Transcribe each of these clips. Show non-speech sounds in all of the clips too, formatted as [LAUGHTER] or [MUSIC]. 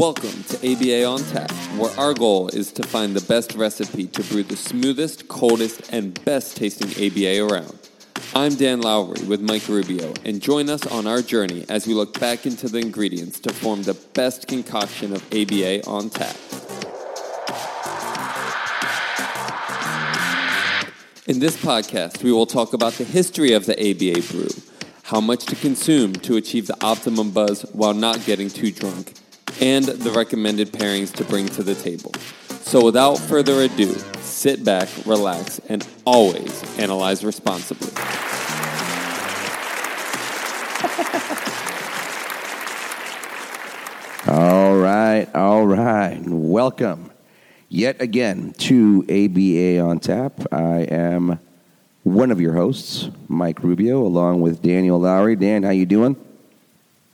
Welcome to ABA on Tap, where our goal is to find the best recipe to brew the smoothest, coldest, and best tasting ABA around. I'm Dan Lowry with Mike Rubio, and join us on our journey as we look back into the ingredients to form the best concoction of ABA on tap. In this podcast, we will talk about the history of the ABA brew, how much to consume to achieve the optimum buzz while not getting too drunk, and the recommended pairings to bring to the table. So without further ado, sit back, relax, and always analyze responsibly. [LAUGHS] All right, all right. Welcome yet again to ABA on Tap. I am one of your hosts, Mike Rubio, along with Daniel Lowry. Dan, how you doing?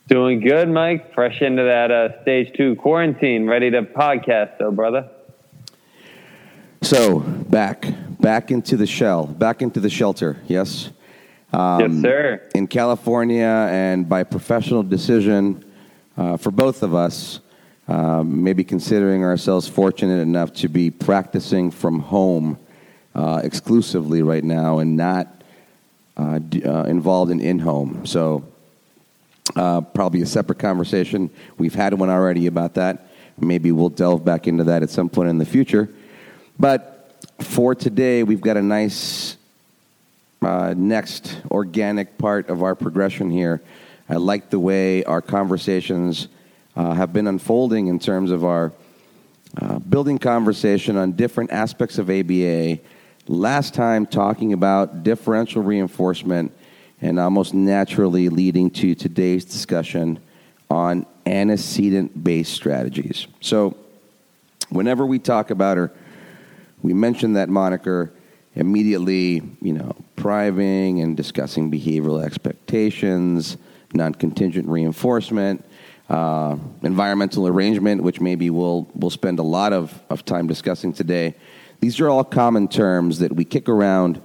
Doing good, Mike. Fresh into that uh, stage two quarantine, ready to podcast, though, brother. So back, back into the shell, back into the shelter. Yes. Um, yes, sir. In California, and by professional decision uh, for both of us, um, maybe considering ourselves fortunate enough to be practicing from home uh, exclusively right now and not uh, d- uh, involved in in home. So uh, probably a separate conversation. We've had one already about that. Maybe we'll delve back into that at some point in the future. But for today, we've got a nice uh, next organic part of our progression here. I like the way our conversations uh, have been unfolding in terms of our uh, building conversation on different aspects of ABA. Last time, talking about differential reinforcement and almost naturally leading to today's discussion on antecedent based strategies. So, whenever we talk about or we mention that moniker, immediately, you know, priming and discussing behavioral expectations, non contingent reinforcement, uh, environmental arrangement, which maybe we'll, we'll spend a lot of, of time discussing today. These are all common terms that we kick around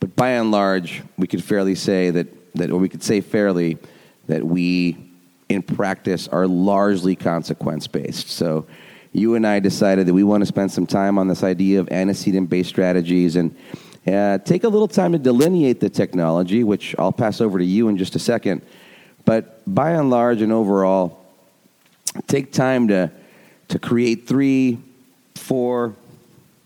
but by and large, we could fairly say that, that or we could say fairly, that we, in practice, are largely consequence based. So you and I decided that we want to spend some time on this idea of antecedent based strategies and uh, take a little time to delineate the technology, which I'll pass over to you in just a second. But by and large and overall, take time to, to create three, four,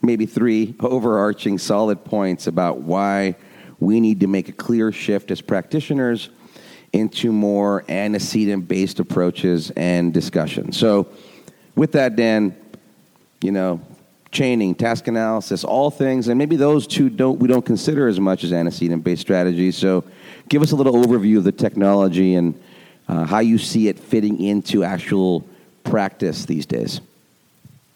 maybe three overarching solid points about why we need to make a clear shift as practitioners into more antecedent based approaches and discussion. So, with that, Dan, you know, chaining, task analysis, all things, and maybe those two don't we don't consider as much as antecedent based strategies. So, give us a little overview of the technology and uh, how you see it fitting into actual practice these days.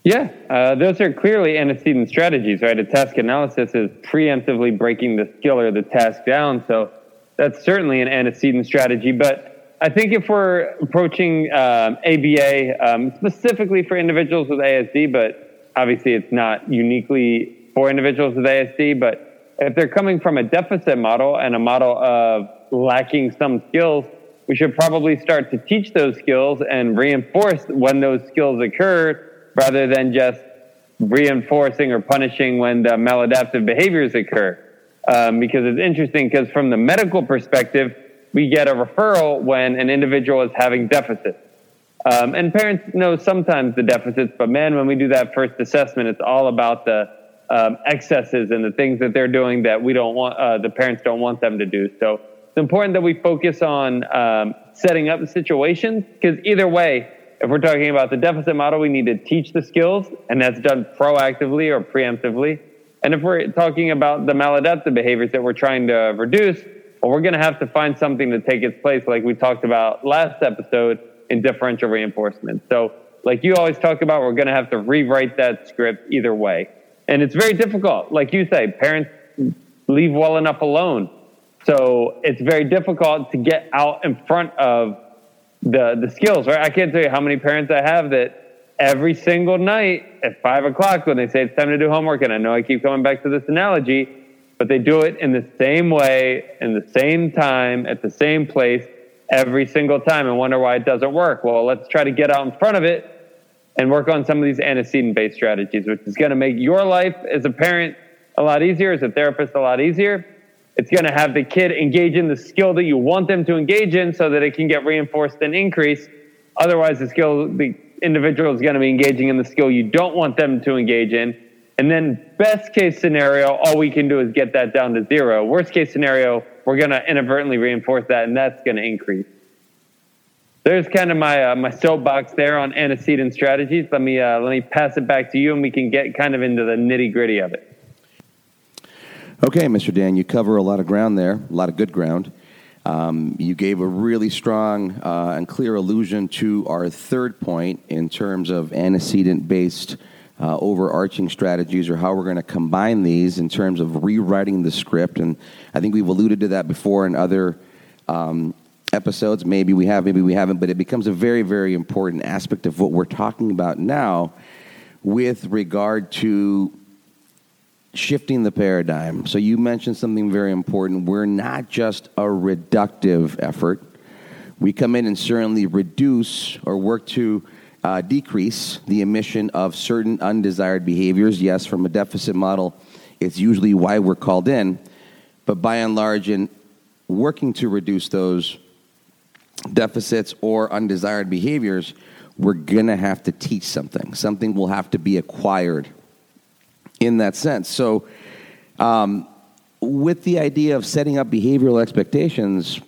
Yeah, uh, those are clearly antecedent strategies, right? A task analysis is preemptively breaking the skill or the task down. So that's certainly an antecedent strategy. But I think if we're approaching um, ABA um, specifically for individuals with ASD, but obviously it's not uniquely for individuals with ASD, but if they're coming from a deficit model and a model of lacking some skills, we should probably start to teach those skills and reinforce when those skills occur rather than just reinforcing or punishing when the maladaptive behaviors occur. Um, because it's interesting because from the medical perspective, we get a referral when an individual is having deficits. Um, and parents know sometimes the deficits, but man, when we do that first assessment, it's all about the um, excesses and the things that they're doing that we don't want, uh, the parents don't want them to do. So it's important that we focus on um, setting up situations because either way, if we're talking about the deficit model, we need to teach the skills, and that's done proactively or preemptively. And if we're talking about the maladaptive behaviors that we're trying to reduce, well, we're going to have to find something to take its place, like we talked about last episode in differential reinforcement. So, like you always talk about, we're going to have to rewrite that script either way. And it's very difficult. Like you say, parents leave well enough alone. So it's very difficult to get out in front of the the skills, right? I can't tell you how many parents I have that every single night at five o'clock when they say it's time to do homework, and I know I keep coming back to this analogy, but they do it in the same way, in the same time, at the same place every single time and wonder why it doesn't work. Well, let's try to get out in front of it and work on some of these antecedent based strategies, which is going to make your life as a parent a lot easier, as a therapist a lot easier. It's going to have the kid engage in the skill that you want them to engage in so that it can get reinforced and increased. Otherwise, the skill, the individual is going to be engaging in the skill you don't want them to engage in. And then, best case scenario, all we can do is get that down to zero. Worst case scenario, we're going to inadvertently reinforce that, and that's going to increase. There's kind of my uh, my soapbox there on antecedent strategies. Let me uh, let me pass it back to you, and we can get kind of into the nitty gritty of it. Okay, Mr. Dan, you cover a lot of ground there, a lot of good ground. Um, you gave a really strong uh, and clear allusion to our third point in terms of antecedent based uh, overarching strategies or how we're going to combine these in terms of rewriting the script. And I think we've alluded to that before in other um, episodes. Maybe we have, maybe we haven't, but it becomes a very, very important aspect of what we're talking about now with regard to shifting the paradigm. So you mentioned something very important. We're not just a reductive effort. We come in and certainly reduce or work to uh, decrease the emission of certain undesired behaviors. Yes, from a deficit model, it's usually why we're called in. But by and large, in working to reduce those deficits or undesired behaviors, we're going to have to teach something. Something will have to be acquired in that sense. So, um, with the idea of setting up behavioral expectations,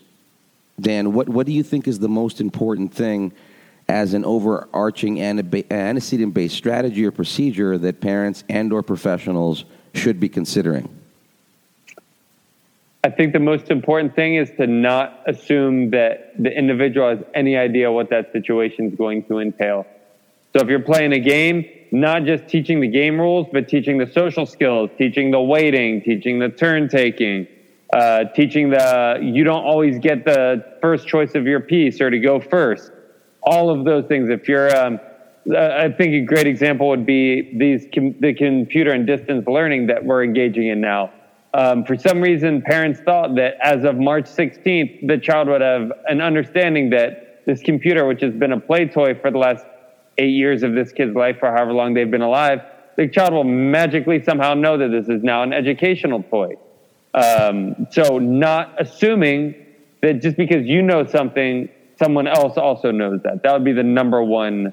Dan, what, what do you think is the most important thing as an overarching antecedent-based strategy or procedure that parents and or professionals should be considering? I think the most important thing is to not assume that the individual has any idea what that situation is going to entail. So if you're playing a game, not just teaching the game rules, but teaching the social skills, teaching the waiting, teaching the turn taking, uh, teaching the you don't always get the first choice of your piece or to go first all of those things. If you're, um, I think a great example would be these com- the computer and distance learning that we're engaging in now. Um, for some reason, parents thought that as of March 16th, the child would have an understanding that this computer, which has been a play toy for the last eight years of this kid's life, or however long they've been alive, the child will magically somehow know that this is now an educational toy. Um, so, not assuming that just because you know something someone else also knows that. That would be the number one,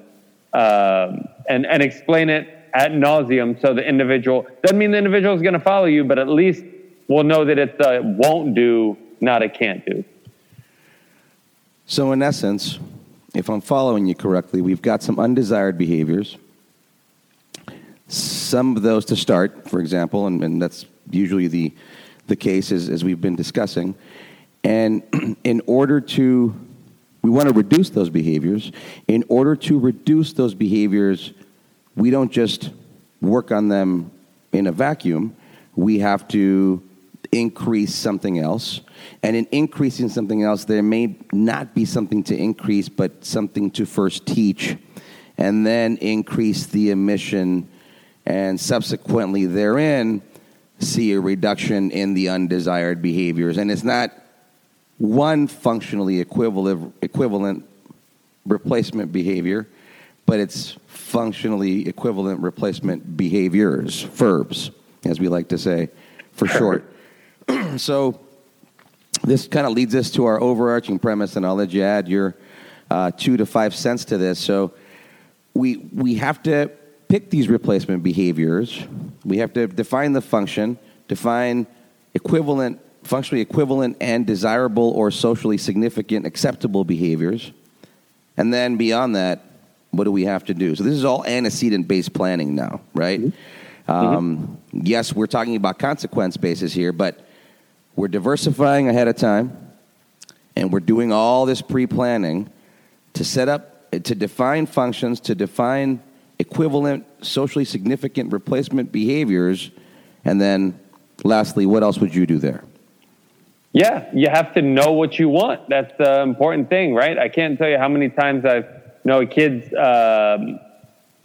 um, and and explain it at nauseum so the individual doesn't mean the individual is going to follow you, but at least will know that it's a won't do, not a can't do. So in essence, if I'm following you correctly, we've got some undesired behaviors. Some of those to start, for example, and, and that's usually the the case as, as we've been discussing. And [CLEARS THROAT] in order to we want to reduce those behaviors. In order to reduce those behaviors, we don't just work on them in a vacuum. We have to increase something else. And in increasing something else, there may not be something to increase, but something to first teach, and then increase the emission, and subsequently therein see a reduction in the undesired behaviors. And it's not one functionally equivalent, equivalent replacement behavior, but it's functionally equivalent replacement behaviors, FERBs, as we like to say for short. [CLEARS THROAT] so this kind of leads us to our overarching premise, and I'll let you add your uh, two to five cents to this. So we, we have to pick these replacement behaviors. We have to define the function, define equivalent functionally equivalent and desirable or socially significant acceptable behaviors. And then beyond that, what do we have to do? So this is all antecedent based planning now, right? Mm-hmm. Um, yes, we're talking about consequence basis here, but we're diversifying ahead of time and we're doing all this pre planning to set up, to define functions, to define equivalent, socially significant replacement behaviors. And then lastly, what else would you do there? Yeah, you have to know what you want. That's the important thing, right? I can't tell you how many times I've you know kids um,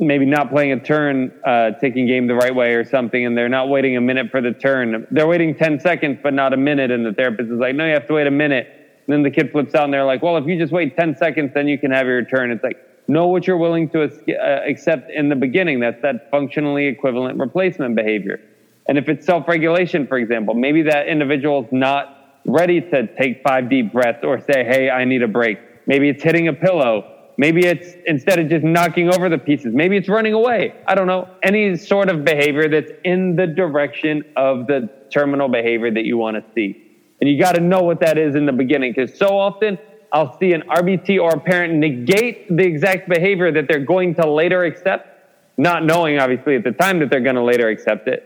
maybe not playing a turn, uh, taking game the right way or something, and they're not waiting a minute for the turn. They're waiting ten seconds, but not a minute, and the therapist is like, "No, you have to wait a minute." And then the kid flips out, and they're like, "Well, if you just wait ten seconds, then you can have your turn." It's like, Know what you're willing to uh, accept in the beginning. That's that functionally equivalent replacement behavior. And if it's self regulation, for example, maybe that individual's not ready to take five deep breaths or say, hey, I need a break. Maybe it's hitting a pillow. Maybe it's instead of just knocking over the pieces, maybe it's running away. I don't know. Any sort of behavior that's in the direction of the terminal behavior that you want to see. And you got to know what that is in the beginning because so often I'll see an RBT or a parent negate the exact behavior that they're going to later accept, not knowing obviously at the time that they're going to later accept it,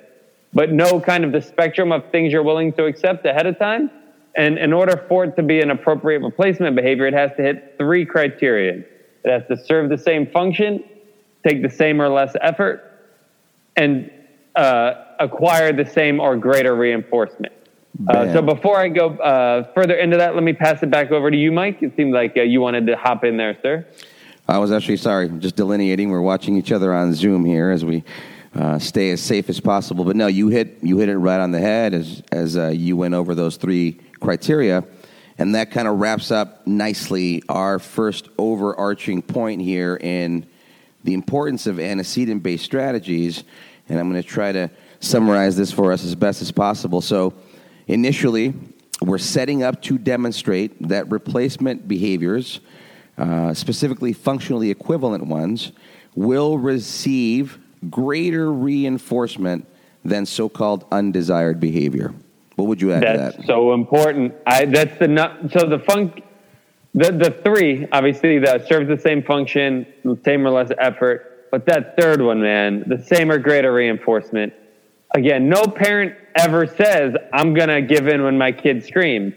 but know kind of the spectrum of things you're willing to accept ahead of time. And in order for it to be an appropriate replacement behavior, it has to hit three criteria. It has to serve the same function, take the same or less effort, and uh, acquire the same or greater reinforcement. Uh, so before I go uh, further into that, let me pass it back over to you, Mike. It seemed like uh, you wanted to hop in there, sir. I was actually sorry, just delineating. We're watching each other on Zoom here as we uh, stay as safe as possible. But no, you hit you hit it right on the head as as uh, you went over those three criteria, and that kind of wraps up nicely our first overarching point here in the importance of antecedent-based strategies. And I'm going to try to summarize this for us as best as possible. So Initially, we're setting up to demonstrate that replacement behaviors, uh, specifically functionally equivalent ones, will receive greater reinforcement than so called undesired behavior. What would you add that's to that? That's so important. I, that's the so the funk, the, the three, obviously, that serves the same function, same or less effort. But that third one, man, the same or greater reinforcement. Again, no parent ever says, I'm going to give in when my kid screams.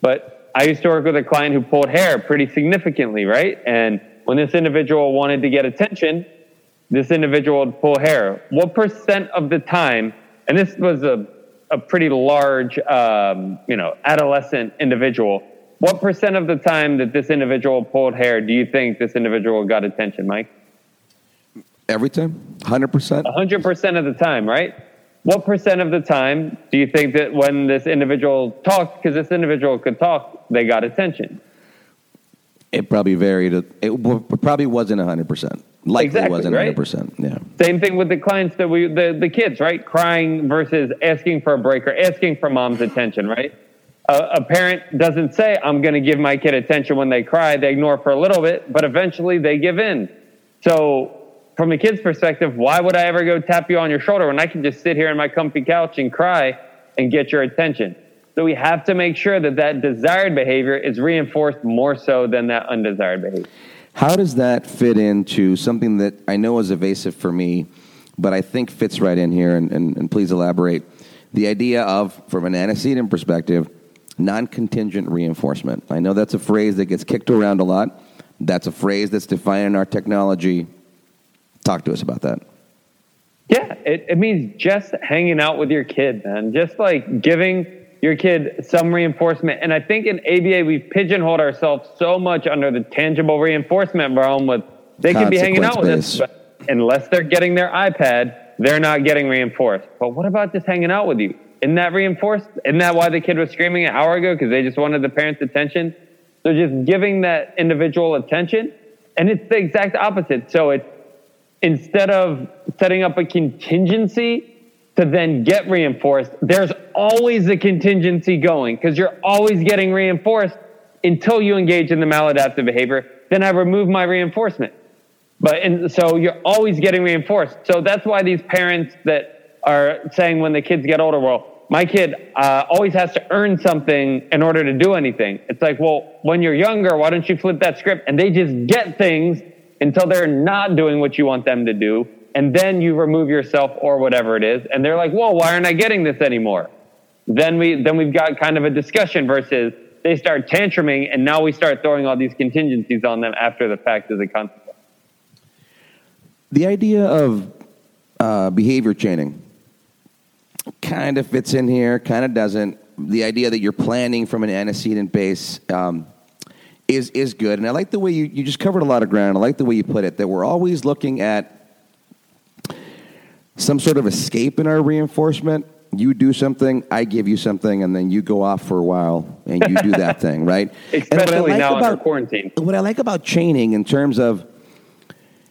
But I used to work with a client who pulled hair pretty significantly, right? And when this individual wanted to get attention, this individual would pull hair. What percent of the time, and this was a, a pretty large, um, you know, adolescent individual, what percent of the time that this individual pulled hair do you think this individual got attention, Mike? Every time? 100%? 100% of the time, right? what percent of the time do you think that when this individual talked, because this individual could talk, they got attention? It probably varied. It probably wasn't 100%. Likely exactly, wasn't right? 100%. Yeah. Same thing with the clients that we, the, the kids, right? Crying versus asking for a break or asking for mom's attention, right? a parent doesn't say, I'm going to give my kid attention when they cry. They ignore for a little bit, but eventually they give in. So from the kid's perspective, why would I ever go tap you on your shoulder when I can just sit here on my comfy couch and cry and get your attention? So we have to make sure that that desired behavior is reinforced more so than that undesired behavior. How does that fit into something that I know is evasive for me, but I think fits right in here? And, and, and please elaborate. The idea of, from an antecedent perspective, non contingent reinforcement. I know that's a phrase that gets kicked around a lot. That's a phrase that's defined in our technology Talk to us about that. Yeah, it, it means just hanging out with your kid, man. Just like giving your kid some reinforcement. And I think in ABA, we've pigeonholed ourselves so much under the tangible reinforcement realm with they can be hanging out with us, but unless they're getting their iPad, they're not getting reinforced. But what about just hanging out with you? Isn't that reinforced? Isn't that why the kid was screaming an hour ago? Because they just wanted the parent's attention. So just giving that individual attention. And it's the exact opposite. So it's instead of setting up a contingency to then get reinforced, there's always a contingency going because you're always getting reinforced until you engage in the maladaptive behavior. Then I remove my reinforcement. But and so you're always getting reinforced. So that's why these parents that are saying when the kids get older, well, my kid uh, always has to earn something in order to do anything. It's like, well, when you're younger, why don't you flip that script and they just get things until they're not doing what you want them to do. And then you remove yourself or whatever it is. And they're like, whoa, why aren't I getting this anymore? Then we, then we've got kind of a discussion versus they start tantruming and now we start throwing all these contingencies on them after the fact as a consequence. The idea of uh, behavior chaining kind of fits in here, kind of doesn't. The idea that you're planning from an antecedent base um, is is good. And I like the way you, you just covered a lot of ground. I like the way you put it that we're always looking at some sort of escape in our reinforcement. You do something, I give you something, and then you go off for a while and you do that [LAUGHS] thing, right? Especially like now about, under quarantine. What I like about chaining in terms of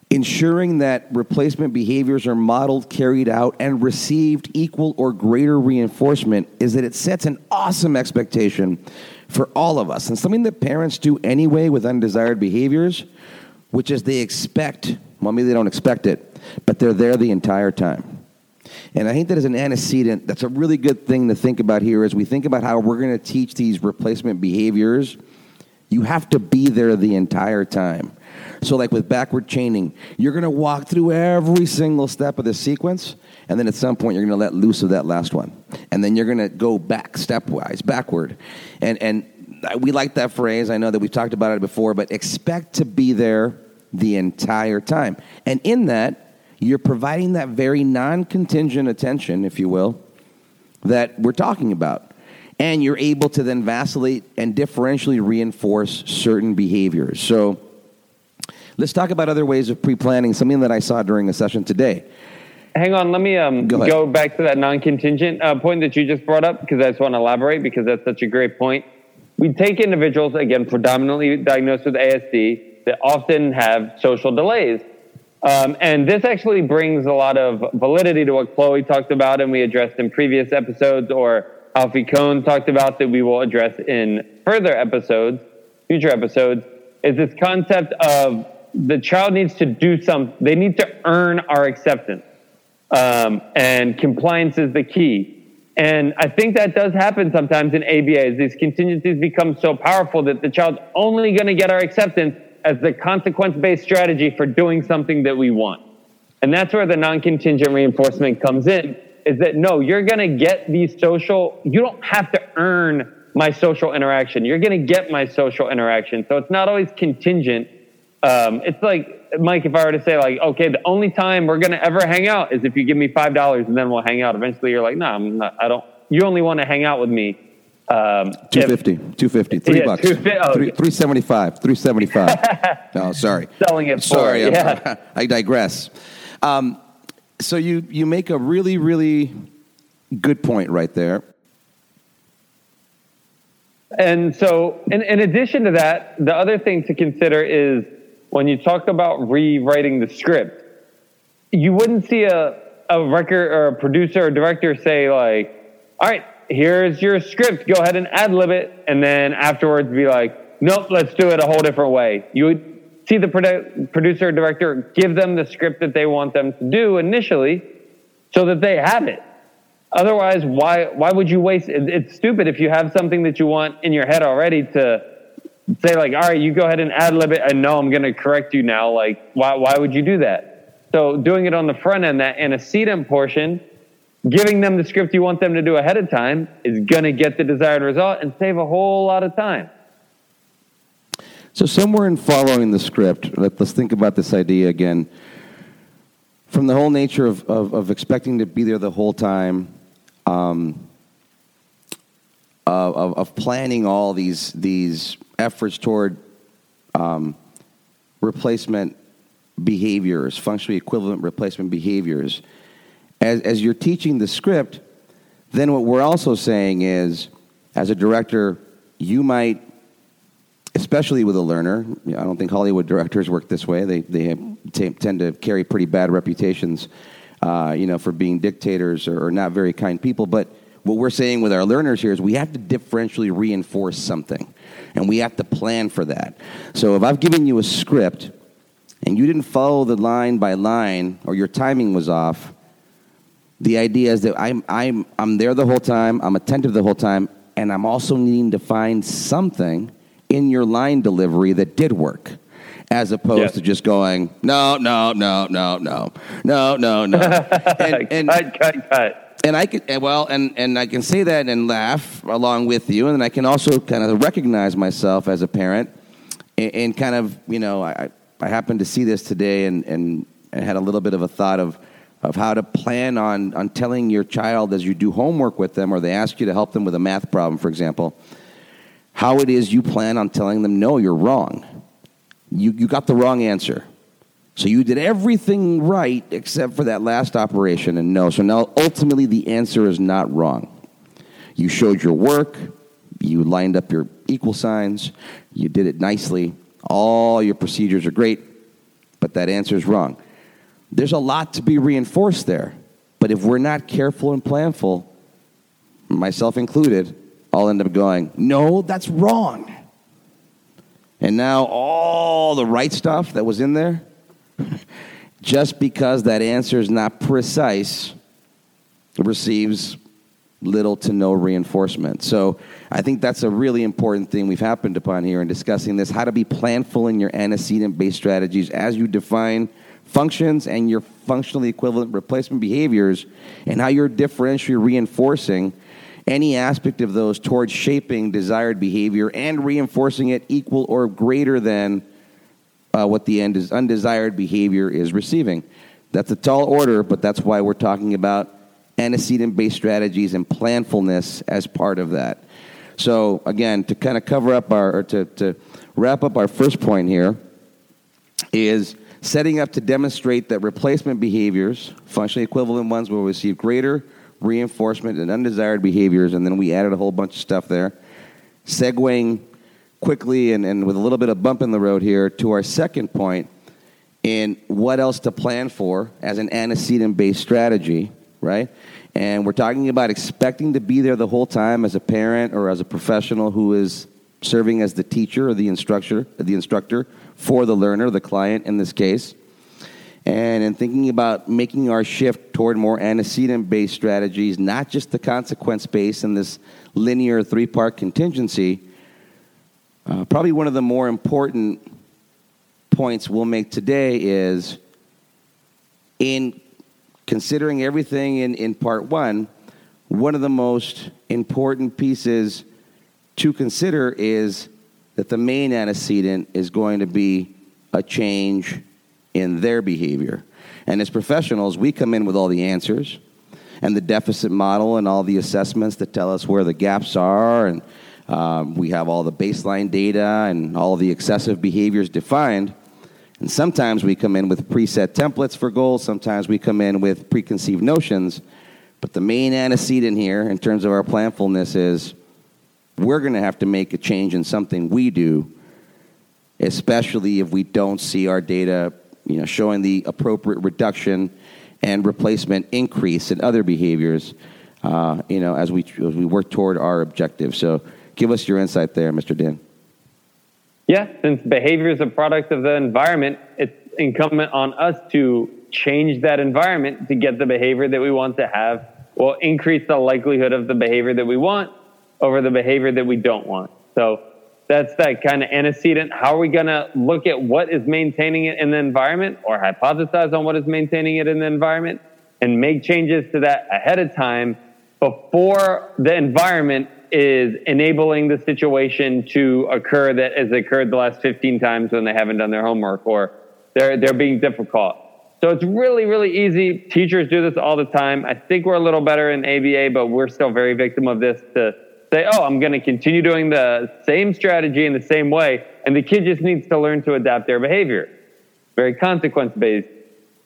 ensuring that replacement behaviors are modeled, carried out, and received equal or greater reinforcement is that it sets an awesome expectation for all of us. And something that parents do anyway with undesired behaviors, which is they expect, well, maybe they don't expect it, but they're there the entire time. And I think that as an antecedent, that's a really good thing to think about here as we think about how we're going to teach these replacement behaviors. You have to be there the entire time. So, like with backward chaining, you're going to walk through every single step of the sequence, and then at some point, you're going to let loose of that last one. And then you're going to go back stepwise, backward. And, and we like that phrase. I know that we've talked about it before, but expect to be there the entire time. And in that, you're providing that very non contingent attention, if you will, that we're talking about. And you're able to then vacillate and differentially reinforce certain behaviors. So, Let's talk about other ways of pre-planning. Something that I saw during a session today. Hang on, let me um, go, go, back to that non-contingent uh, point that you just brought up because I just want to elaborate because that's such a great point. We take individuals again predominantly diagnosed with ASD that often have social delays. Um, and this actually brings a lot of validity to what Chloe talked about and we addressed in previous episodes, or Alfie Kohn talked about that we will address in further episodes, future episodes, is this concept of the child needs to do some, they need to earn our acceptance. Um, and compliance is the key. And I think that does happen sometimes in ABAs. These contingencies become so powerful that the child's only going to get our acceptance as the consequence based strategy for doing something that we want. And that's where the non contingent reinforcement comes in is that no, you're going to get these social, you don't have to earn my social interaction. You're going to get my social interaction. So it's not always contingent um, it's like Mike, if I were to say like, okay, the only time we're gonna ever hang out is if you give me five dollars and then we'll hang out. Eventually, you're like, no, I'm not. I don't. You only want to hang out with me. Um, 250, if, 250, three yeah, bucks, 250, oh, three, 375, 375. [LAUGHS] no, sorry. Selling it for, sorry, yeah. [LAUGHS] I digress. Um, so you, you make a really, really good point right there. And so, in, in addition to that, the other thing to consider is when you talk about rewriting the script, you wouldn't see a, a record or a producer or director say like, all right, here's your script. Go ahead and ad lib it. And then afterwards be like, nope, let's do it a whole different way. You would see the produ- producer or director give them the script that they want them to do initially so that they have it. Otherwise, why, why would you waste it? It's stupid if you have something that you want in your head already to say like, all right, you go ahead and ad lib it. and no, I'm going to correct you now. Like, why, why would you do that? So doing it on the front end, that antecedent portion, giving them the script you want them to do ahead of time is going to get the desired result and save a whole lot of time. So somewhere in following the script, let, us think about this idea again. From the whole nature of, of, of expecting to be there the whole time, um, of, of planning all these, these efforts toward um, replacement behaviors, functionally equivalent replacement behaviors, as, as you're teaching the script, then what we're also saying is, as a director, you might, especially with a learner, I don't think Hollywood directors work this way. They, they t- tend to carry pretty bad reputations, uh, you know, for being dictators or, or not very kind people. But what we're saying with our learners here is we have to differentially reinforce something, and we have to plan for that. So if I've given you a script and you didn't follow the line by line or your timing was off, the idea is that I'm, I'm, I'm there the whole time, I'm attentive the whole time, and I'm also needing to find something in your line delivery that did work as opposed yes. to just going no no no no no no no no [LAUGHS] and, and, cut cut cut and I can well, and and I can say that and laugh along with you, and I can also kind of recognize myself as a parent, and, and kind of you know I I happened to see this today, and and, and had a little bit of a thought of of how to plan on on telling your child as you do homework with them, or they ask you to help them with a math problem, for example, how it is you plan on telling them no, you're wrong, you you got the wrong answer so you did everything right except for that last operation, and no. So now ultimately the answer is not wrong. You showed your work, you lined up your equal signs, you did it nicely, all your procedures are great, but that answer is wrong. There's a lot to be reinforced there. But if we're not careful and planful, myself included, I'll end up going, no, that's wrong. And now all the right stuff that was in there, [LAUGHS] just because that answer is not precise, receives little to no reinforcement. So I think that's a really important thing we've happened upon here in discussing this how to be planful in your antecedent based strategies as you define functions and your functionally equivalent replacement behaviors, and how you're differentially reinforcing any aspect of those towards shaping desired behavior and reinforcing it equal or greater than uh, what the end is undesired behavior is receiving. That's a tall order, but that's why we're talking about antecedent based strategies and planfulness as part of that. So, again, to kind of cover up our, or to, to wrap up our first point here, is setting up to demonstrate that replacement behaviors, functionally equivalent ones, will receive greater reinforcement and undesired behaviors. And then we added a whole bunch of stuff there. Segueing quickly and, and with a little bit of bump in the road here to our second point in what else to plan for as an antecedent based strategy, right? And we're talking about expecting to be there the whole time as a parent or as a professional who is serving as the teacher or the instructor, the instructor for the learner, the client in this case. And in thinking about making our shift toward more antecedent based strategies, not just the consequence based and this linear three part contingency, uh, probably one of the more important points we'll make today is in considering everything in, in part one, one of the most important pieces to consider is that the main antecedent is going to be a change in their behavior. And as professionals, we come in with all the answers and the deficit model and all the assessments that tell us where the gaps are. And um, we have all the baseline data and all the excessive behaviors defined. And sometimes we come in with preset templates for goals, sometimes we come in with preconceived notions. But the main antecedent here, in terms of our planfulness, is we're going to have to make a change in something we do, especially if we don't see our data you know, showing the appropriate reduction and replacement increase in other behaviors, uh, you know, as we, as we work toward our objective. So give us your insight there, Mr. Dan. Yeah, since behavior is a product of the environment, it's incumbent on us to change that environment to get the behavior that we want to have or increase the likelihood of the behavior that we want over the behavior that we don't want. So that's that kind of antecedent. How are we going to look at what is maintaining it in the environment or hypothesize on what is maintaining it in the environment and make changes to that ahead of time before the environment is enabling the situation to occur that has occurred the last 15 times when they haven't done their homework or they're, they're being difficult. So it's really, really easy. Teachers do this all the time. I think we're a little better in ABA, but we're still very victim of this to say, oh, I'm going to continue doing the same strategy in the same way. And the kid just needs to learn to adapt their behavior. Very consequence based.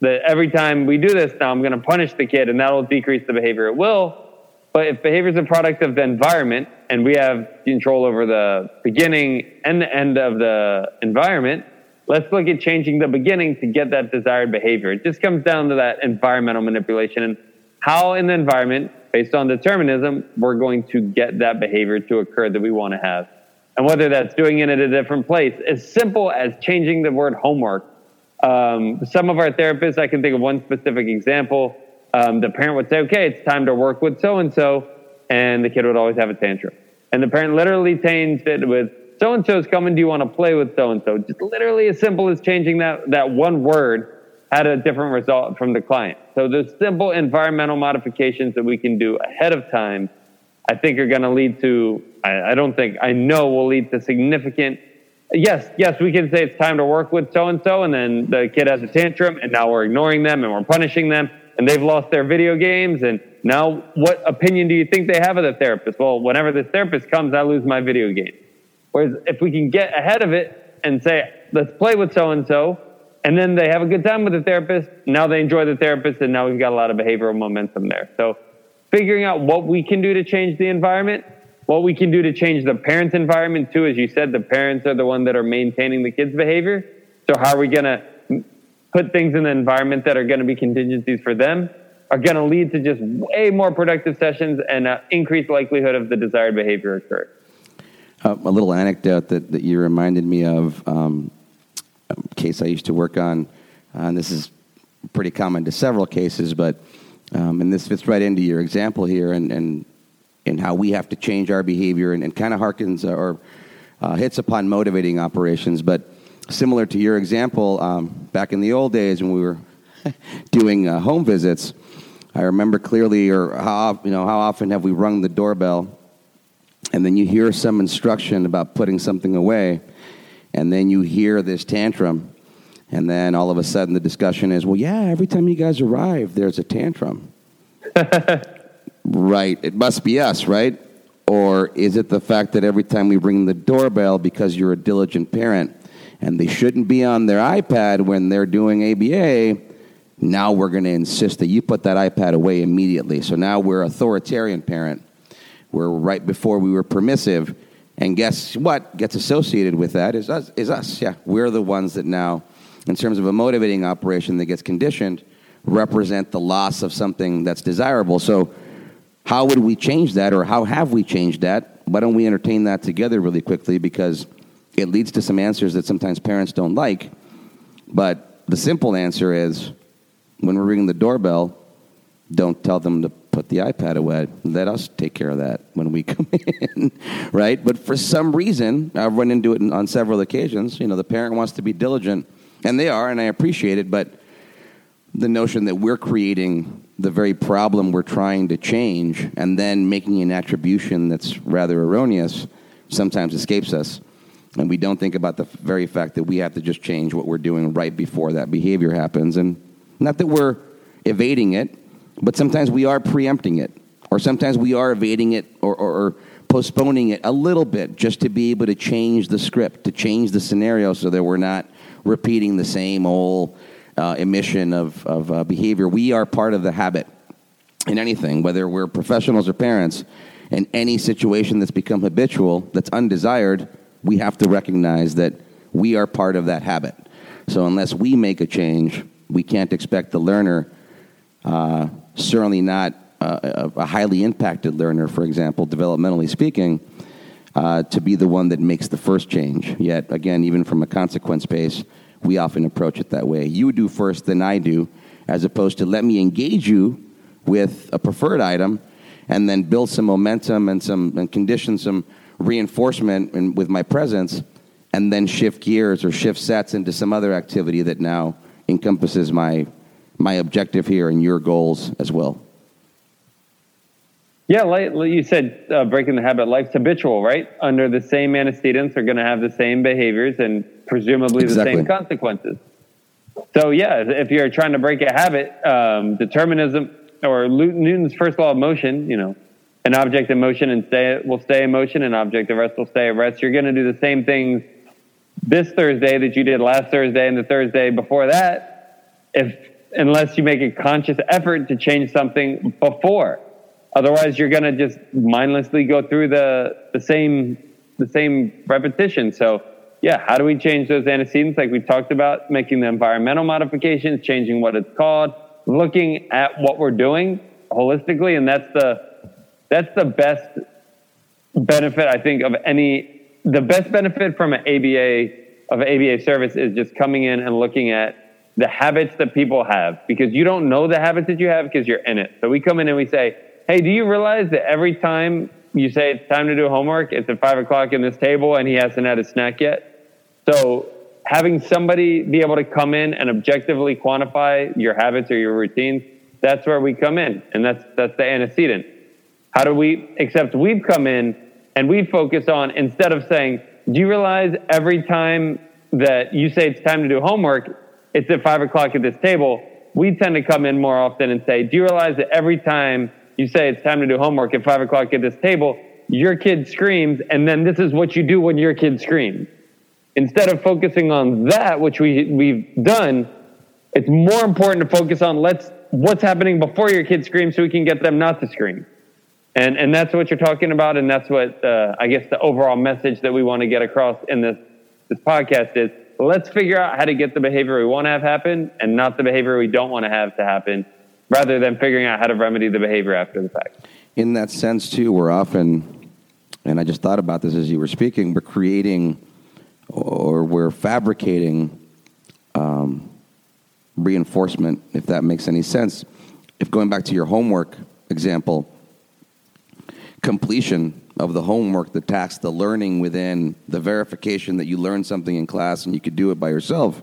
That every time we do this now, I'm going to punish the kid and that'll decrease the behavior. It will. But if behavior is a product of the environment and we have control over the beginning and the end of the environment, let's look at changing the beginning to get that desired behavior. It just comes down to that environmental manipulation and how in the environment based on determinism, we're going to get that behavior to occur that we want to have. And whether that's doing it at a different place, as simple as changing the word homework. Um, some of our therapists, I can think of one specific example. Um, the parent would say, okay, it's time to work with so and so, and the kid would always have a tantrum. And the parent literally changed it with, so and so's coming, do you want to play with so and so? Just literally as simple as changing that, that one word had a different result from the client. So the simple environmental modifications that we can do ahead of time, I think are going to lead to, I, I, don't think, I know will lead to significant, yes, yes, we can say it's time to work with so-and-so and then the kid has a tantrum and now we're ignoring them and we're punishing them and they've lost their video games and now what opinion do you think they have of the therapist? Well, whenever this therapist comes, I lose my video game. Whereas if we can get ahead of it and say, let's play with so-and-so, and then they have a good time with the therapist. Now they enjoy the therapist, and now we've got a lot of behavioral momentum there. So, figuring out what we can do to change the environment, what we can do to change the parents' environment too. As you said, the parents are the one that are maintaining the kids' behavior. So, how are we going to put things in the environment that are going to be contingencies for them are going to lead to just way more productive sessions and uh, increased likelihood of the desired behavior occurring. Uh, a little anecdote that, that you reminded me of um, case I used to work on, uh, and this is pretty common to several cases, but um, and this fits right into your example here, and and, and how we have to change our behavior, and, and kind of harkens or uh, hits upon motivating operations. But similar to your example, um, back in the old days when we were [LAUGHS] doing uh, home visits, I remember clearly, or how you know how often have we rung the doorbell, and then you hear some instruction about putting something away, and then you hear this tantrum and then all of a sudden the discussion is, well, yeah, every time you guys arrive, there's a tantrum. [LAUGHS] right. It must be us, right? Or is it the fact that every time we ring the doorbell because you're a diligent parent and they shouldn't be on their iPad when they're doing ABA, now we're going to insist that you put that iPad away immediately. So now we're authoritarian parent. We're right before we were permissive. And guess what gets associated with that is us, is us. Yeah, we're the ones that now in terms of a motivating operation that gets conditioned, represent the loss of something that's desirable. So, how would we change that, or how have we changed that? Why don't we entertain that together really quickly? Because it leads to some answers that sometimes parents don't like. But the simple answer is when we're ringing the doorbell, don't tell them to put the iPad away. Let us take care of that when we [LAUGHS] come in, right? But for some reason, I've run into it on several occasions. You know, the parent wants to be diligent and they are, and I appreciate it, but the notion that we're creating the very problem we're trying to change and then making an attribution that's rather erroneous sometimes escapes us. And we don't think about the very fact that we have to just change what we're doing right before that behavior happens. And not that we're evading it, but sometimes we are preempting it, or sometimes we are evading it or, or, or postponing it a little bit just to be able to change the script, to change the scenario so that we're not repeating the same old uh, emission of, of uh, behavior. We are part of the habit in anything, whether we're professionals or parents. In any situation that's become habitual, that's undesired, we have to recognize that we are part of that habit. So unless we make a change, we can't expect the learner, uh, certainly not a, a, highly impacted learner, for example, developmentally speaking, uh, to be the one that makes the first change. Yet, again, even from a consequence base, we often approach it that way. You do first, then I do, as opposed to let me engage you with a preferred item and then build some momentum and some and condition some reinforcement in, with my presence and then shift gears or shift sets into some other activity that now encompasses my my objective here and your goals as well. Yeah, like, you said, uh, breaking the habit, life's habitual, right? Under the same antecedents, they're going to have the same behaviors and presumably exactly. the same consequences. So, yeah, if you're trying to break a habit, um, determinism or Newton's first law of motion, you know, an object in motion and stay will stay in motion, an object at rest will stay at rest. You're going to do the same things this Thursday that you did last Thursday and the Thursday before that, if unless you make a conscious effort to change something before. Otherwise, you're going to just mindlessly go through the, the same the same repetition. So, yeah, how do we change those antecedents like we talked about, making the environmental modifications, changing what it's called, looking at what we're doing holistically, and that's the that's the best benefit I think of any the best benefit from an ABA of ABA service is just coming in and looking at the habits that people have because you don't know the habits that you have because you're in it. So we come in and we say, Hey, do you realize that every time you say it's time to do homework, it's at five o'clock in this table and he hasn't had a snack yet? So having somebody be able to come in and objectively quantify your habits or your routines, that's where we come in. And that's, that's the antecedent. How do we, except we've come in and we focus on, instead of saying, do you realize every time that you say it's time to do homework, it's at five o'clock at this table? We tend to come in more often and say, do you realize that every time you say it's time to do homework at five o'clock at this table, your kid screams, and then this is what you do when your kid screams. Instead of focusing on that, which we, we've done, it's more important to focus on let's what's happening before your kid screams so we can get them not to scream. And, and that's what you're talking about. And that's what, uh, I guess the overall message that we want to get across in this, this podcast is let's figure out how to get the behavior we want to have happen and not the behavior we don't want to have to happen, rather than figuring out how to remedy the behavior after the fact. In that sense, too, we're often, and I just thought about this as you were speaking, we're creating or we're fabricating um, reinforcement, if that makes any sense. If going back to your homework example, completion of the homework, the task, the learning within, the verification that you learned something in class and you could do it by yourself,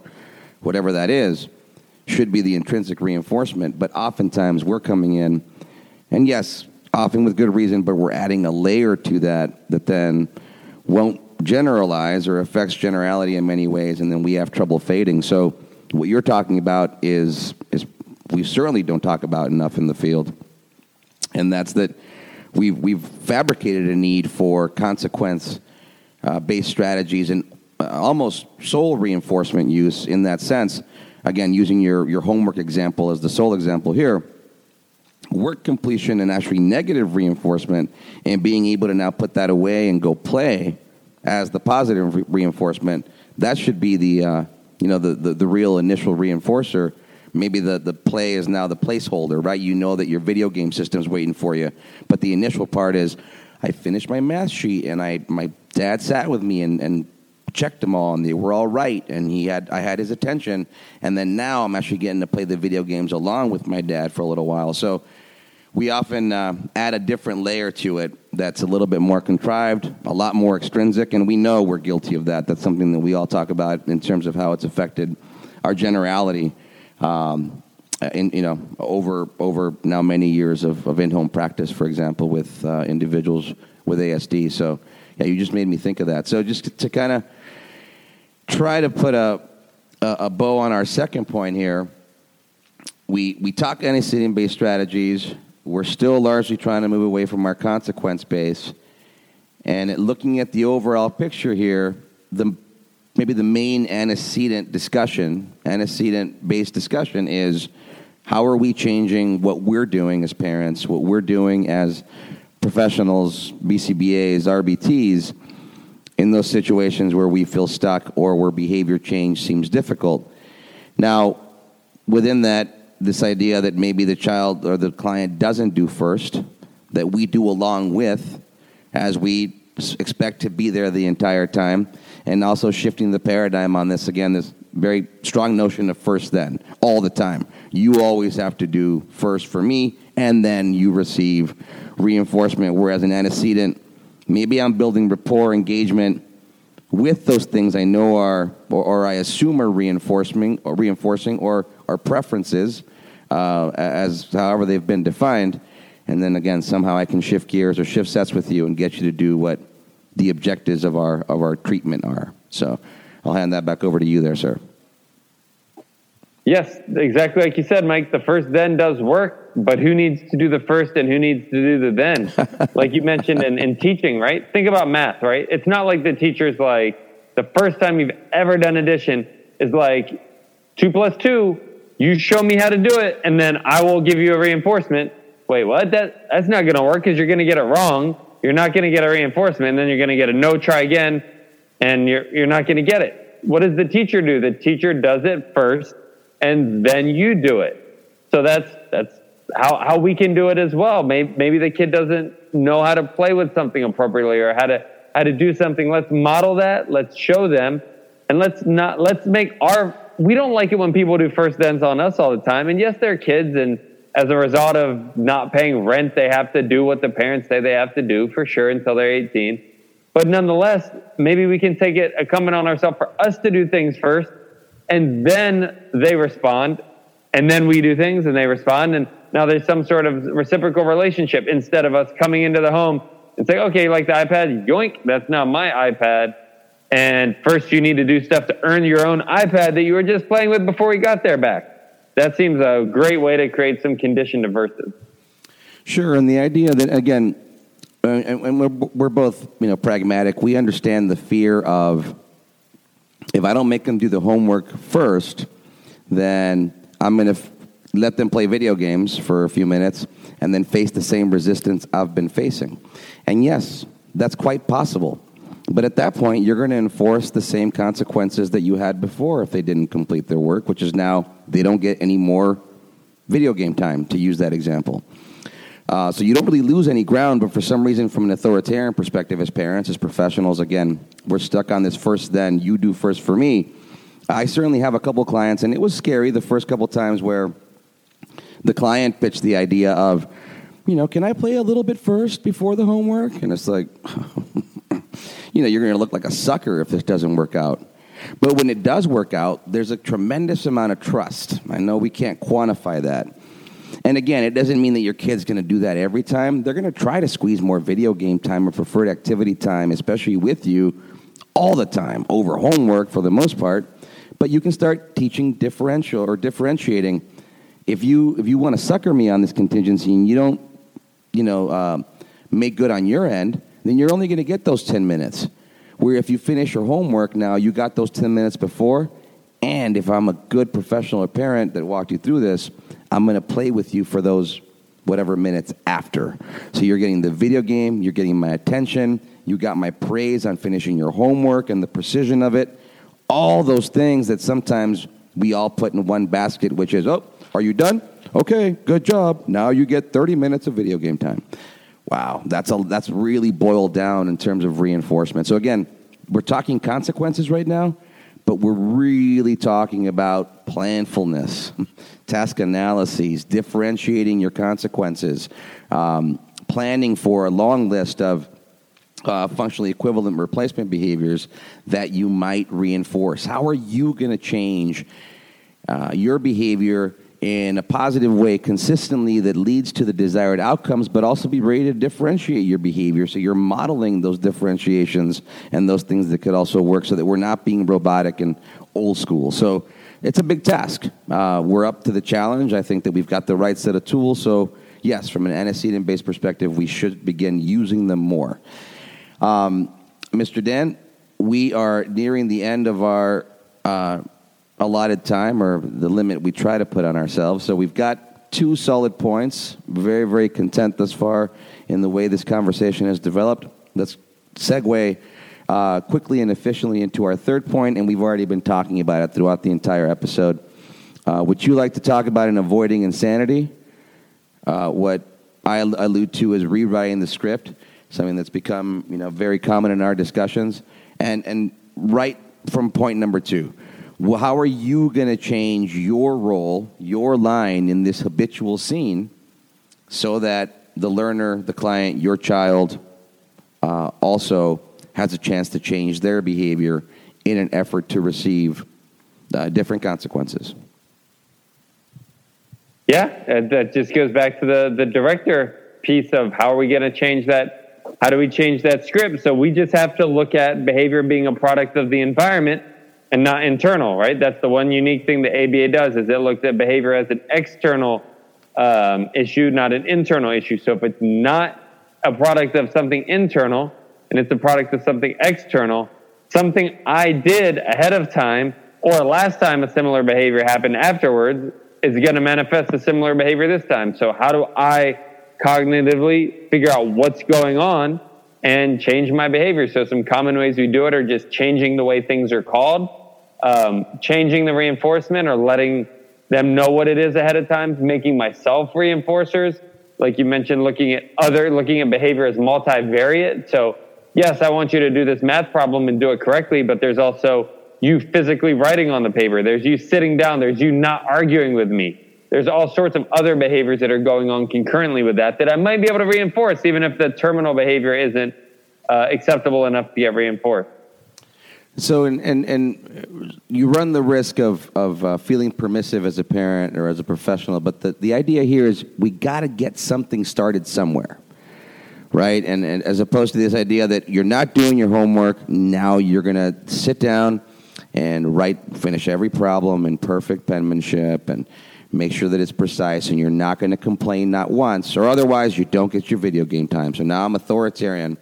whatever that is, should be the intrinsic reinforcement. But oftentimes we're coming in, and yes, often with good reason, but we're adding a layer to that that then won't generalize or affects generality in many ways, and then we have trouble fading. So, what you're talking about is is we certainly don't talk about enough in the field, and that's that we've we've fabricated a need for consequence uh, based strategies and uh, almost sole reinforcement use in that sense. Again, using your your homework example as the sole example here. Work completion and actually negative reinforcement, and being able to now put that away and go play as the positive re- reinforcement. That should be the uh, you know the, the the real initial reinforcer maybe the, the play is now the placeholder, right? You know that your video game system's waiting for you. But the initial part is I finished my math sheet and I my dad sat with me and, and checked them all and they were all right and he had I had his attention and then now I'm actually getting to play the video games along with my dad for a little while. So we often uh, add a different layer to it that's a little bit more contrived, a lot more extrinsic, and we know we're guilty of that. That's something that we all talk about in terms of how it's affected our generality um, in, you know, over over now many years of, of in-home practice, for example, with uh, individuals with ASD. So, yeah, you just made me think of that. So, just to kind of try to put a, a, a bow on our second point here, we we talk antecedent-based strategies. We're still largely trying to move away from our consequence base, and looking at the overall picture here, the maybe the main antecedent discussion, antecedent based discussion is how are we changing what we're doing as parents, what we're doing as professionals, BCBAs, RBTs, in those situations where we feel stuck or where behavior change seems difficult. Now, within that, this idea that maybe the child or the client doesn't do first, that we do along with, as we expect to be there the entire time, and also shifting the paradigm on this again, this very strong notion of first then, all the time. You always have to do first for me, and then you receive reinforcement. Whereas an antecedent, maybe I'm building rapport, engagement with those things I know are, or, or I assume are reinforcing, or reinforcing, or are preferences, uh, as however they've been defined. And then again, somehow I can shift gears or shift sets with you and get you to do what the objectives of our of our treatment are. So I'll hand that back over to you there, sir. Yes, exactly like you said, Mike. The first then does work, but who needs to do the first and who needs to do the then? [LAUGHS] like you mentioned in, in teaching, right? Think about math, right? It's not like the teacher's like, the first time you've ever done addition is like two plus two, you show me how to do it, and then I will give you a reinforcement. Wait, what? That that's not gonna work because you're gonna get it wrong you're not going to get a reinforcement. And then you're going to get a no try again, and you're, you're not going to get it. What does the teacher do? The teacher does it first, and then you do it. So that's, that's how, how we can do it as well. Maybe, maybe the kid doesn't know how to play with something appropriately or how to, how to do something. Let's model that. Let's show them. And let's not, let's make our, we don't like it when people do first thens on us all the time. And yes, they're kids and, as a result of not paying rent, they have to do what the parents say they have to do for sure until they're 18. But nonetheless, maybe we can take it a incumbent on ourselves for us to do things first, and then they respond, and then we do things and they respond, and now there's some sort of reciprocal relationship instead of us coming into the home and saying, okay, like the iPad, yoink, that's now my iPad. And first, you need to do stuff to earn your own iPad that you were just playing with before we got there back that seems a great way to create some condition diversity. Sure, and the idea that again, uh, and, and we're, we're both you know pragmatic. We understand the fear of if I don't make them do the homework first, then I'm going to f- let them play video games for a few minutes and then face the same resistance I've been facing. And yes, that's quite possible. but at that point, you're going to enforce the same consequences that you had before if they didn't complete their work, which is now they don't get any more video game time, to use that example. Uh, so you don't really lose any ground, but for some reason, from an authoritarian perspective, as parents, as professionals, again, we're stuck on this first, then you do first for me. I certainly have a couple clients, and it was scary the first couple times where the client pitched the idea of, you know, can I play a little bit first before the homework? And it's like, [LAUGHS] you know, you're going to look like a sucker if this doesn't work out. But when it does work out, there's a tremendous amount of trust. I know we can't quantify that. And again, it doesn't mean that your kid's going to do that every time. They're going to try to squeeze more video game time or preferred activity time, especially with you, all the time over homework for the most part. But you can start teaching differential or differentiating. If you if you want to sucker me on this contingency and you don't, you know, uh, make good on your end, then you're only going to get those ten minutes. Where if you finish your homework now, you got those ten minutes before. And if I'm a good professional or parent that walked you through this, I'm going to play with you for those whatever minutes after. So you're getting the video game, you're getting my attention, you got my praise on finishing your homework and the precision of it. All those things that sometimes we all put in one basket, which is, oh, are you done? Okay, good job. Now you get 30 minutes of video game time. Wow, that's, a, that's really boiled down in terms of reinforcement. So again, we're talking consequences right now but we're really talking about planfulness, [LAUGHS] task analyses, differentiating your consequences, um, planning for a long list of uh, functionally equivalent replacement behaviors that you might reinforce. How are you going to change uh, your behavior in a positive way consistently that leads to the desired outcomes, but also be ready to differentiate your behavior. So you're modeling those differentiations and those things that could also work so that we're not being robotic and old school. So it's a big task. Uh, we're up to the challenge. I think that we've got the right set of tools. So, yes, from an antecedent based perspective, we should begin using them more. Um, Mr. Dan, we are nearing the end of our. Uh, allotted time or the limit we try to put on ourselves. So we've got two solid points. Very, very content thus far in the way this conversation has developed. Let's segue uh, quickly and efficiently into our third point, and we've already been talking about it throughout the entire episode. Uh, would you like to talk about in avoiding insanity? Uh, what I allude to as rewriting the script, something that's become you know very common in our discussions, and and right from point number two how are you going to change your role, your line in this habitual scene so that the learner, the client, your child uh, also has a chance to change their behavior in an effort to receive uh, different consequences? Yeah, that just goes back to the, the director piece of how are we going to change that? How do we change that script? So we just have to look at behavior being a product of the environment and not internal, right? That's the one unique thing the ABA does is it looks at behavior as an external um, issue, not an internal issue. So if it's not a product of something internal and it's a product of something external, something I did ahead of time or last time a similar behavior happened afterwards is going to manifest a similar behavior this time. So how do I cognitively figure out what's going on and change my behavior? So some common ways we do it are just changing the way things are called um, changing the reinforcement or letting them know what it is ahead of time, making myself reinforcers. Like you mentioned, looking at other, looking at behavior as multivariate. So yes, I want you to do this math problem and do it correctly, but there's also you physically writing on the paper. There's you sitting down. There's you not arguing with me. There's all sorts of other behaviors that are going on concurrently with that that I might be able to reinforce, even if the terminal behavior isn't uh, acceptable enough to get reinforced. So, and, and, and you run the risk of, of uh, feeling permissive as a parent or as a professional, but the, the idea here is we got to get something started somewhere, right? And, and as opposed to this idea that you're not doing your homework, now you're to sit down and write, finish every problem in perfect penmanship and make sure that it's precise, and you're not going to complain not once, or otherwise you don't get your video game time. So now I'm authoritarian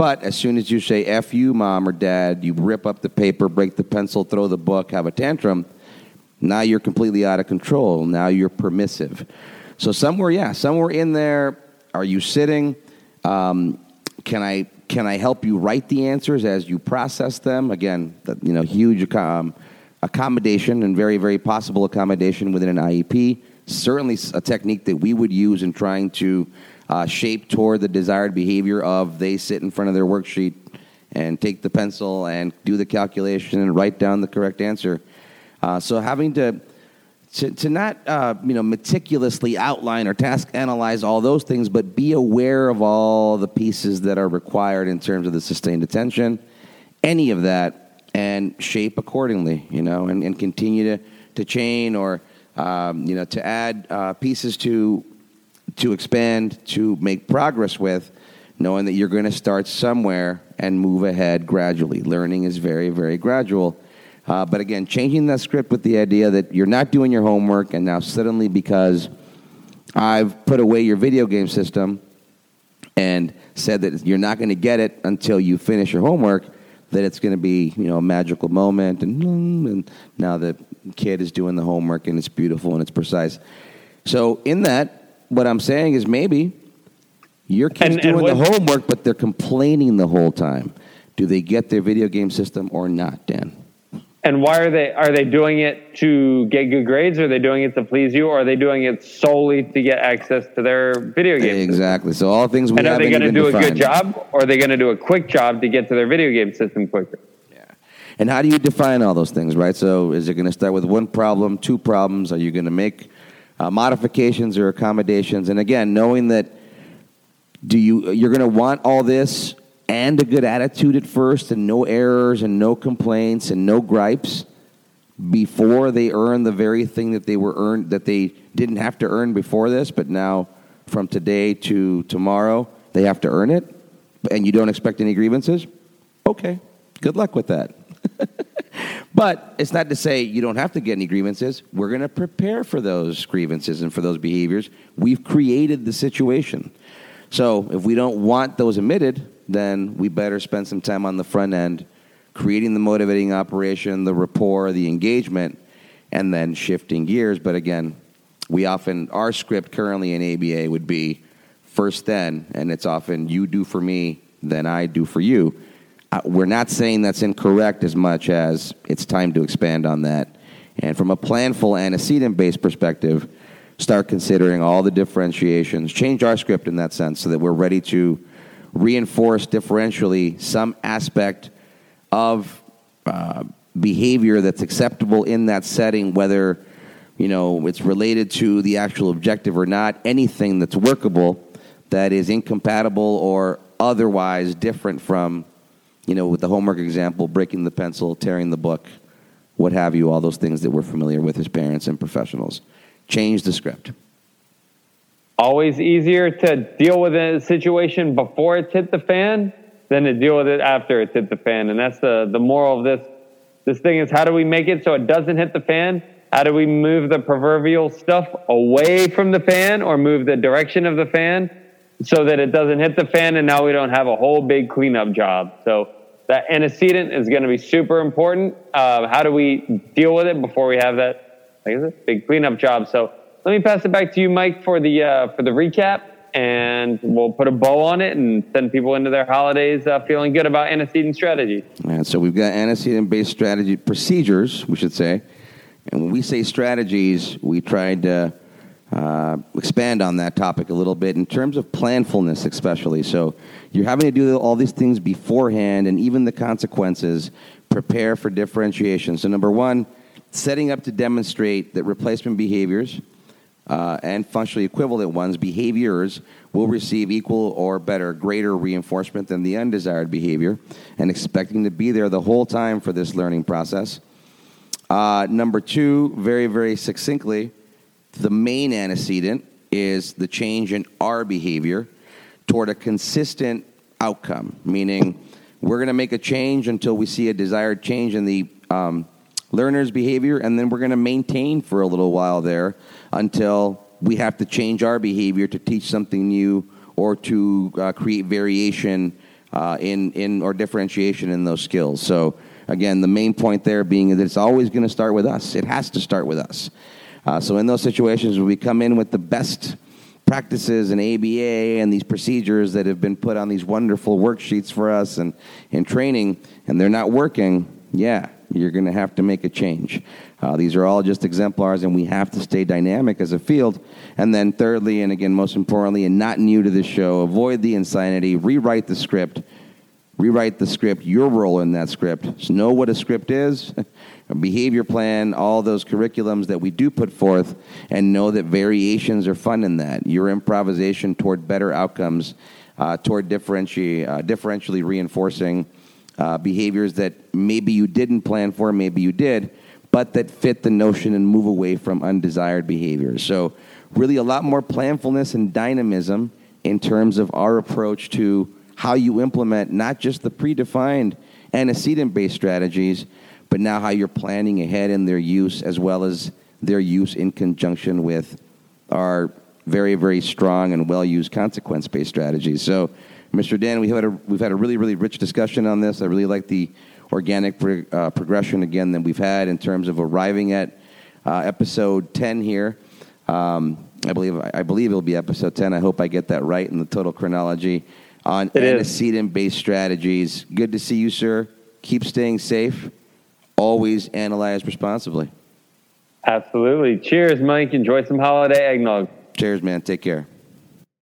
but as soon as you say F you, mom or dad, you rip up the paper, break the pencil, throw the book, have a tantrum, now you're completely out of control. Now you're permissive. So somewhere, yeah, somewhere in there, are you sitting? Um, can I can I help you write the answers as you process them? Again, you know, huge um, accommodation and very, very possible accommodation within an IEP. Certainly a technique that we would use in trying to uh, shape toward the desired behavior of they sit in front of their worksheet and take the pencil and do the calculation and write down the correct answer. Uh, so having to to, to not uh, you know meticulously outline or task analyze all those things, but be aware of all the pieces that are required in terms of the sustained attention, any of that, and shape accordingly. You know, and, and continue to to chain or um, you know to add uh, pieces to to expand to make progress with, knowing that you're going to start somewhere and move ahead gradually. Learning is very very gradual uh, but again, changing that script with the idea that you're not doing your homework, and now suddenly because I've put away your video game system and said that you're not going to get it until you finish your homework, that it's going to be you know a magical moment, and, and now the kid is doing the homework and it's beautiful and it's precise. So in that, what I'm saying is maybe your kid's and, doing and the homework, but they're complaining the whole time. Do they get their video game system or not, Dan? And why are they are they doing it to get good grades? Or are they doing it to please you? Or are they doing it solely to get access to their video games? Exactly. So all things we and are they going to do defined. a good job, or are they going to do a quick job to get to their video game system quicker? Yeah. And how do you define all those things, right? So is it going to start with one problem, two problems? Are you going to make uh, modifications or accommodations? And again, knowing that do you you're going to want all this and a good attitude at first, and no errors, and no complaints, and no gripes before they earn the very thing that they were earned that they didn't have to earn before this, but now from today to tomorrow they have to earn it, and you don't expect any grievances. Okay, good luck with that. [LAUGHS] but it's not to say you don't have to get any grievances. We're going to prepare for those grievances and for those behaviors. We've created the situation. So if we don't want those emitted, then we better spend some time on the front end creating the motivating operation, the rapport, the engagement, and then shifting gears. But again, we often, our script currently in ABA would be first then, and it's often you do for me, then I do for you. Uh, we're not saying that's incorrect as much as it's time to expand on that. And from a planful antecedent based perspective, start considering all the differentiations, change our script in that sense so that we're ready to reinforce differentially some aspect of uh, behavior that's acceptable in that setting, whether you know it's related to the actual objective or not. Anything that's workable that is incompatible or otherwise different from, you know, with the homework example, breaking the pencil, tearing the book, what have you, all those things that we're familiar with as parents and professionals. Change the script always easier to deal with a situation before it's hit the fan than to deal with it after it's hit the fan. And that's the, the moral of this. This thing is how do we make it so it doesn't hit the fan? How do we move the proverbial stuff away from the fan or move the direction of the fan so that it doesn't hit the fan and now we don't have a whole big cleanup job? So that antecedent is going to be super important. Uh, how do we deal with it before we have that big cleanup job? So let me pass it back to you, Mike, for the uh, for the recap, and we'll put a bow on it and send people into their holidays uh, feeling good about antecedent strategy. And so we've got antecedent-based strategy procedures, we should say, and when we say strategies, we tried to uh, expand on that topic a little bit in terms of planfulness, especially. So you're having to do all these things beforehand, and even the consequences. Prepare for differentiation. So number one, setting up to demonstrate that replacement behaviors uh, and functionally equivalent ones, behaviors, will receive equal or better, greater reinforcement than the undesired behavior, and expecting to be there the whole time for this learning process. Uh, number two, very, very succinctly, the main antecedent is the change in our behavior toward a consistent outcome, meaning we're going to make a change until we see a desired change in the um, learner's behavior, and then we're going to maintain for a little while there until we have to change our behavior to teach something new or to uh, create variation uh, in, in or differentiation in those skills. So again, the main point there being that it's always going to start with us. It has to start with us. Uh, so in those situations, we come in with the best practices and ABA and these procedures that have been put on these wonderful worksheets for us and in training, and they're not working, yeah, you're going to have to make a change. Uh, these are all just exemplars, and we have to stay dynamic as a field. And then, thirdly, and again, most importantly, and not new to this show, avoid the insanity, rewrite the script. Rewrite the script, your role in that script. So know what a script is, [LAUGHS] a behavior plan, all those curriculums that we do put forth, and know that variations are fun in that. Your improvisation toward better outcomes, uh, toward differenti- uh, differentially reinforcing uh, behaviors that maybe you didn't plan for, maybe you did, but that fit the notion and move away from undesired behaviors. So, really, a lot more planfulness and dynamism in terms of our approach to how you implement not just the predefined antecedent based strategies, but now how you're planning ahead in their use as well as their use in conjunction with our very, very strong and well used consequence based strategies. So, Mr. Dan, we had a, we've had a really, really rich discussion on this. I really like the organic pro- uh, progression again that we've had in terms of arriving at uh, episode 10 here. Um, I believe I believe it'll be episode 10. I hope I get that right in the total chronology on antecedent-based strategies. Good to see you, sir. Keep staying safe. Always analyze responsibly. Absolutely. Cheers, Mike. Enjoy some holiday eggnog. Cheers, man. Take care.